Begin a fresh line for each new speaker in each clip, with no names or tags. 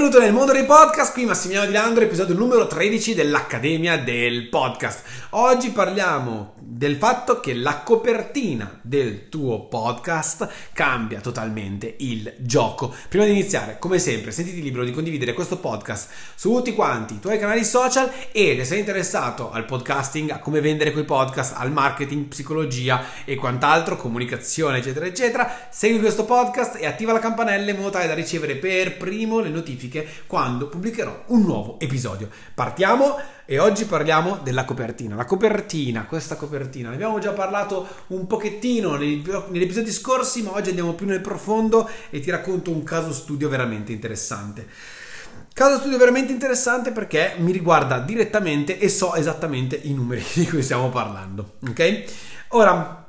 Benvenuto nel mondo dei podcast, qui Massimiliano Di Landro, episodio numero 13 dell'Accademia del Podcast. Oggi parliamo del fatto che la copertina del tuo podcast cambia totalmente il gioco. Prima di iniziare, come sempre, sentiti libero di condividere questo podcast su tutti quanti i tuoi canali social e se sei interessato al podcasting, a come vendere quei podcast, al marketing, psicologia e quant'altro, comunicazione, eccetera, eccetera, segui questo podcast e attiva la campanella in modo tale da ricevere per primo le notifiche quando pubblicherò un nuovo episodio. Partiamo e oggi parliamo della copertina. La copertina, questa copertina, ne abbiamo già parlato un pochettino negli episodi scorsi, ma oggi andiamo più nel profondo e ti racconto un caso studio veramente interessante. Caso studio veramente interessante perché mi riguarda direttamente e so esattamente i numeri di cui stiamo parlando. Ok? Ora,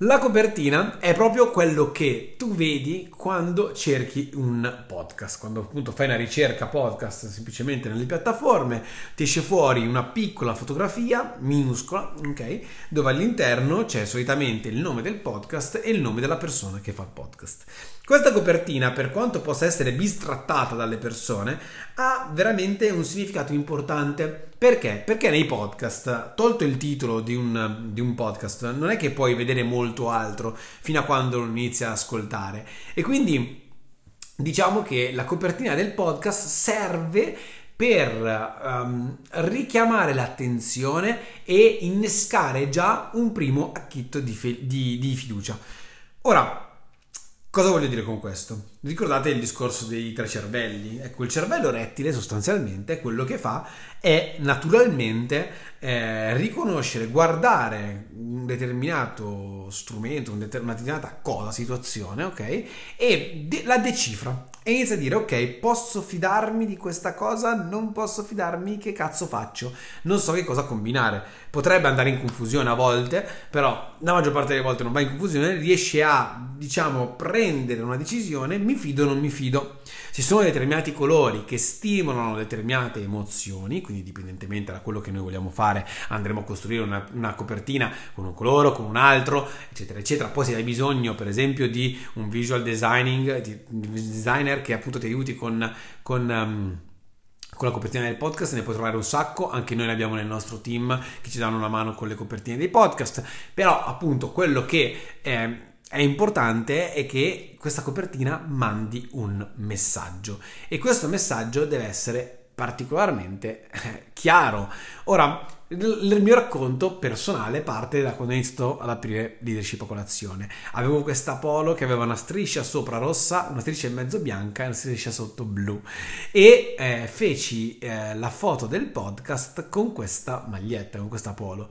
la copertina è proprio quello che tu vedi quando cerchi un podcast, quando appunto fai una ricerca podcast semplicemente nelle piattaforme, ti esce fuori una piccola fotografia minuscola, ok? Dove all'interno c'è solitamente il nome del podcast e il nome della persona che fa il podcast. Questa copertina, per quanto possa essere bistrattata dalle persone, ha veramente un significato importante. Perché? Perché nei podcast, tolto il titolo di un, di un podcast, non è che puoi vedere molto altro fino a quando non inizi a ascoltare. E quindi diciamo che la copertina del podcast serve per um, richiamare l'attenzione e innescare già un primo acchitto di, fe- di, di fiducia. Ora, Cosa voglio dire con questo? Ricordate il discorso dei tre cervelli? Ecco, il cervello rettile sostanzialmente quello che fa è naturalmente eh, riconoscere, guardare un determinato strumento, una determinata cosa, situazione, ok? E de- la decifra e inizia a dire ok, posso fidarmi di questa cosa, non posso fidarmi, che cazzo faccio? Non so che cosa combinare. Potrebbe andare in confusione a volte, però la maggior parte delle volte non va in confusione, riesce a, diciamo, prendere una decisione, mi fido o non mi fido. Ci sono determinati colori che stimolano determinate emozioni, quindi dipendentemente da quello che noi vogliamo fare, andremo a costruire una, una copertina con un colore, con un altro, eccetera, eccetera. Poi se hai bisogno, per esempio, di un visual designing, di, di designer che appunto ti aiuti con, con um, con la copertina del podcast ne puoi trovare un sacco, anche noi ne abbiamo nel nostro team che ci danno una mano con le copertine dei podcast, però appunto quello che eh, è importante è che questa copertina mandi un messaggio e questo messaggio deve essere particolarmente eh, chiaro. Ora, il mio racconto personale parte da quando ho iniziato ad aprire leadership a colazione. Avevo questa polo che aveva una striscia sopra rossa, una striscia in mezzo bianca e una striscia sotto blu e eh, feci eh, la foto del podcast con questa maglietta, con questa polo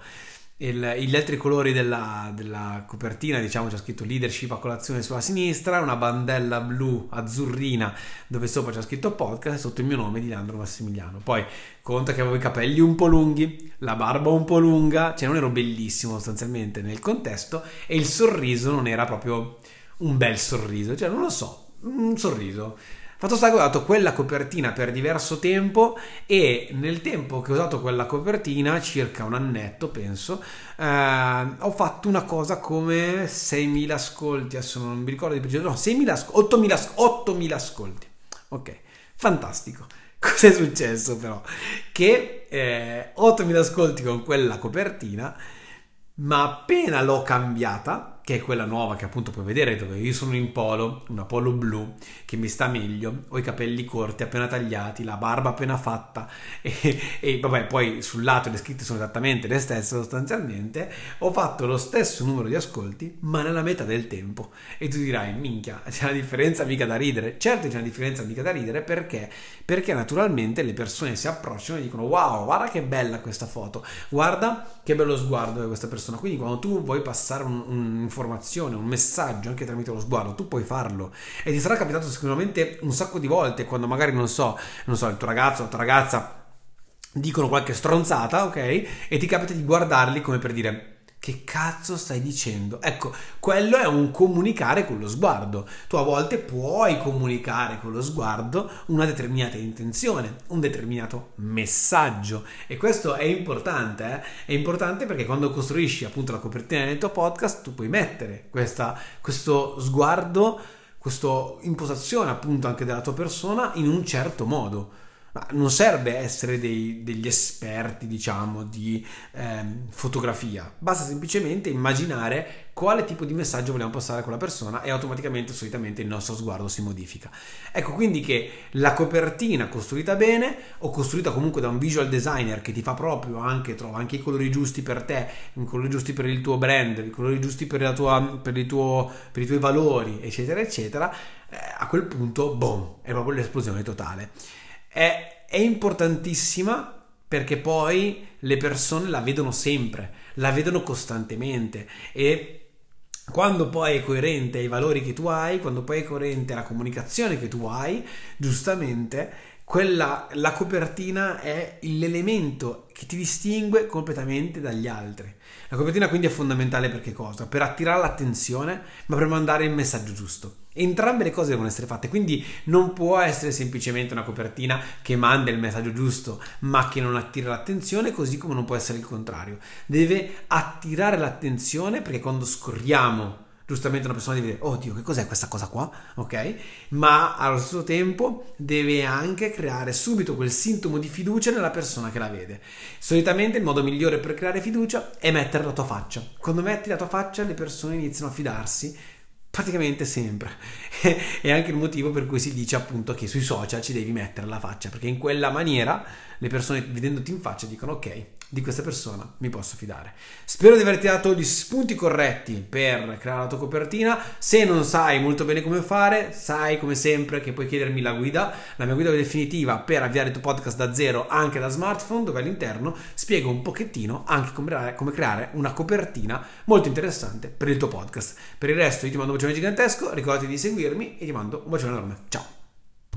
il, gli altri colori della, della, copertina, diciamo, c'è scritto leadership a colazione sulla sinistra, una bandella blu azzurrina dove sopra c'è scritto podcast sotto il mio nome di Leandro Massimiliano. Poi conta che avevo i capelli un po' lunghi, la barba un po' lunga, cioè non ero bellissimo sostanzialmente nel contesto e il sorriso non era proprio un bel sorriso, cioè non lo so, un sorriso. Fatto sta che ho usato quella copertina per diverso tempo e nel tempo che ho usato quella copertina, circa un annetto penso, eh, ho fatto una cosa come 6.000 ascolti, adesso non mi ricordo di preciso, no, 6.000, 8.000, 8.000 ascolti. Ok, fantastico. Cos'è successo però? Che eh, 8.000 ascolti con quella copertina, ma appena l'ho cambiata, che è quella nuova che appunto puoi vedere dove io sono in polo, una polo blu che mi sta meglio, ho i capelli corti appena tagliati, la barba appena fatta e, e vabbè poi sul lato le scritte sono esattamente le stesse sostanzialmente, ho fatto lo stesso numero di ascolti ma nella metà del tempo. E tu dirai minchia c'è una differenza mica da ridere, certo c'è una differenza mica da ridere perché? Perché naturalmente le persone si approcciano e dicono wow guarda che bella questa foto, guarda che bello sguardo di questa persona, quindi quando tu vuoi passare un, un un'informazione, un messaggio anche tramite lo sguardo, tu puoi farlo. E ti sarà capitato sicuramente un sacco di volte quando magari non so, non so, il tuo ragazzo o la tua ragazza dicono qualche stronzata, ok? E ti capita di guardarli come per dire che cazzo stai dicendo? Ecco, quello è un comunicare con lo sguardo. Tu a volte puoi comunicare con lo sguardo una determinata intenzione, un determinato messaggio. E questo è importante, eh? È importante perché quando costruisci appunto la copertina del tuo podcast, tu puoi mettere questa, questo sguardo questa impostazione appunto anche della tua persona in un certo modo. Ma non serve essere dei, degli esperti, diciamo, di ehm, fotografia, basta semplicemente immaginare quale tipo di messaggio vogliamo passare a quella persona e automaticamente, solitamente, il nostro sguardo si modifica. Ecco quindi che la copertina costruita bene o costruita comunque da un visual designer che ti fa proprio anche, trova anche i colori giusti per te, i colori giusti per il tuo brand, i colori giusti per, tua, per, tuo, per i tuoi valori, eccetera, eccetera, eh, a quel punto, boom, è proprio l'esplosione totale è, è importantissima perché poi le persone la vedono sempre, la vedono costantemente e quando poi è coerente ai valori che tu hai, quando poi è coerente alla comunicazione che tu hai, giustamente quella, la copertina è l'elemento che ti distingue completamente dagli altri. La copertina quindi è fondamentale per che cosa? Per attirare l'attenzione, ma per mandare il messaggio giusto. Entrambe le cose devono essere fatte, quindi non può essere semplicemente una copertina che manda il messaggio giusto, ma che non attira l'attenzione, così come non può essere il contrario. Deve attirare l'attenzione perché quando scorriamo giustamente una persona deve dire, oddio, che cos'è questa cosa qua? Ok? Ma allo stesso tempo deve anche creare subito quel sintomo di fiducia nella persona che la vede. Solitamente il modo migliore per creare fiducia è mettere la tua faccia. Quando metti la tua faccia le persone iniziano a fidarsi praticamente sempre. è anche il motivo per cui si dice appunto che sui social ci devi mettere la faccia, perché in quella maniera le persone vedendoti in faccia dicono ok, di questa persona mi posso fidare. Spero di averti dato gli spunti corretti per creare la tua copertina. Se non sai molto bene come fare, sai come sempre che puoi chiedermi la guida, la mia guida definitiva per avviare il tuo podcast da zero anche da smartphone, dove all'interno spiego un pochettino anche come creare, una copertina molto interessante per il tuo podcast. Per il resto io ti mando un bacione gigantesco, ricordati di seguirmi e ti mando un bacione enorme. Ciao!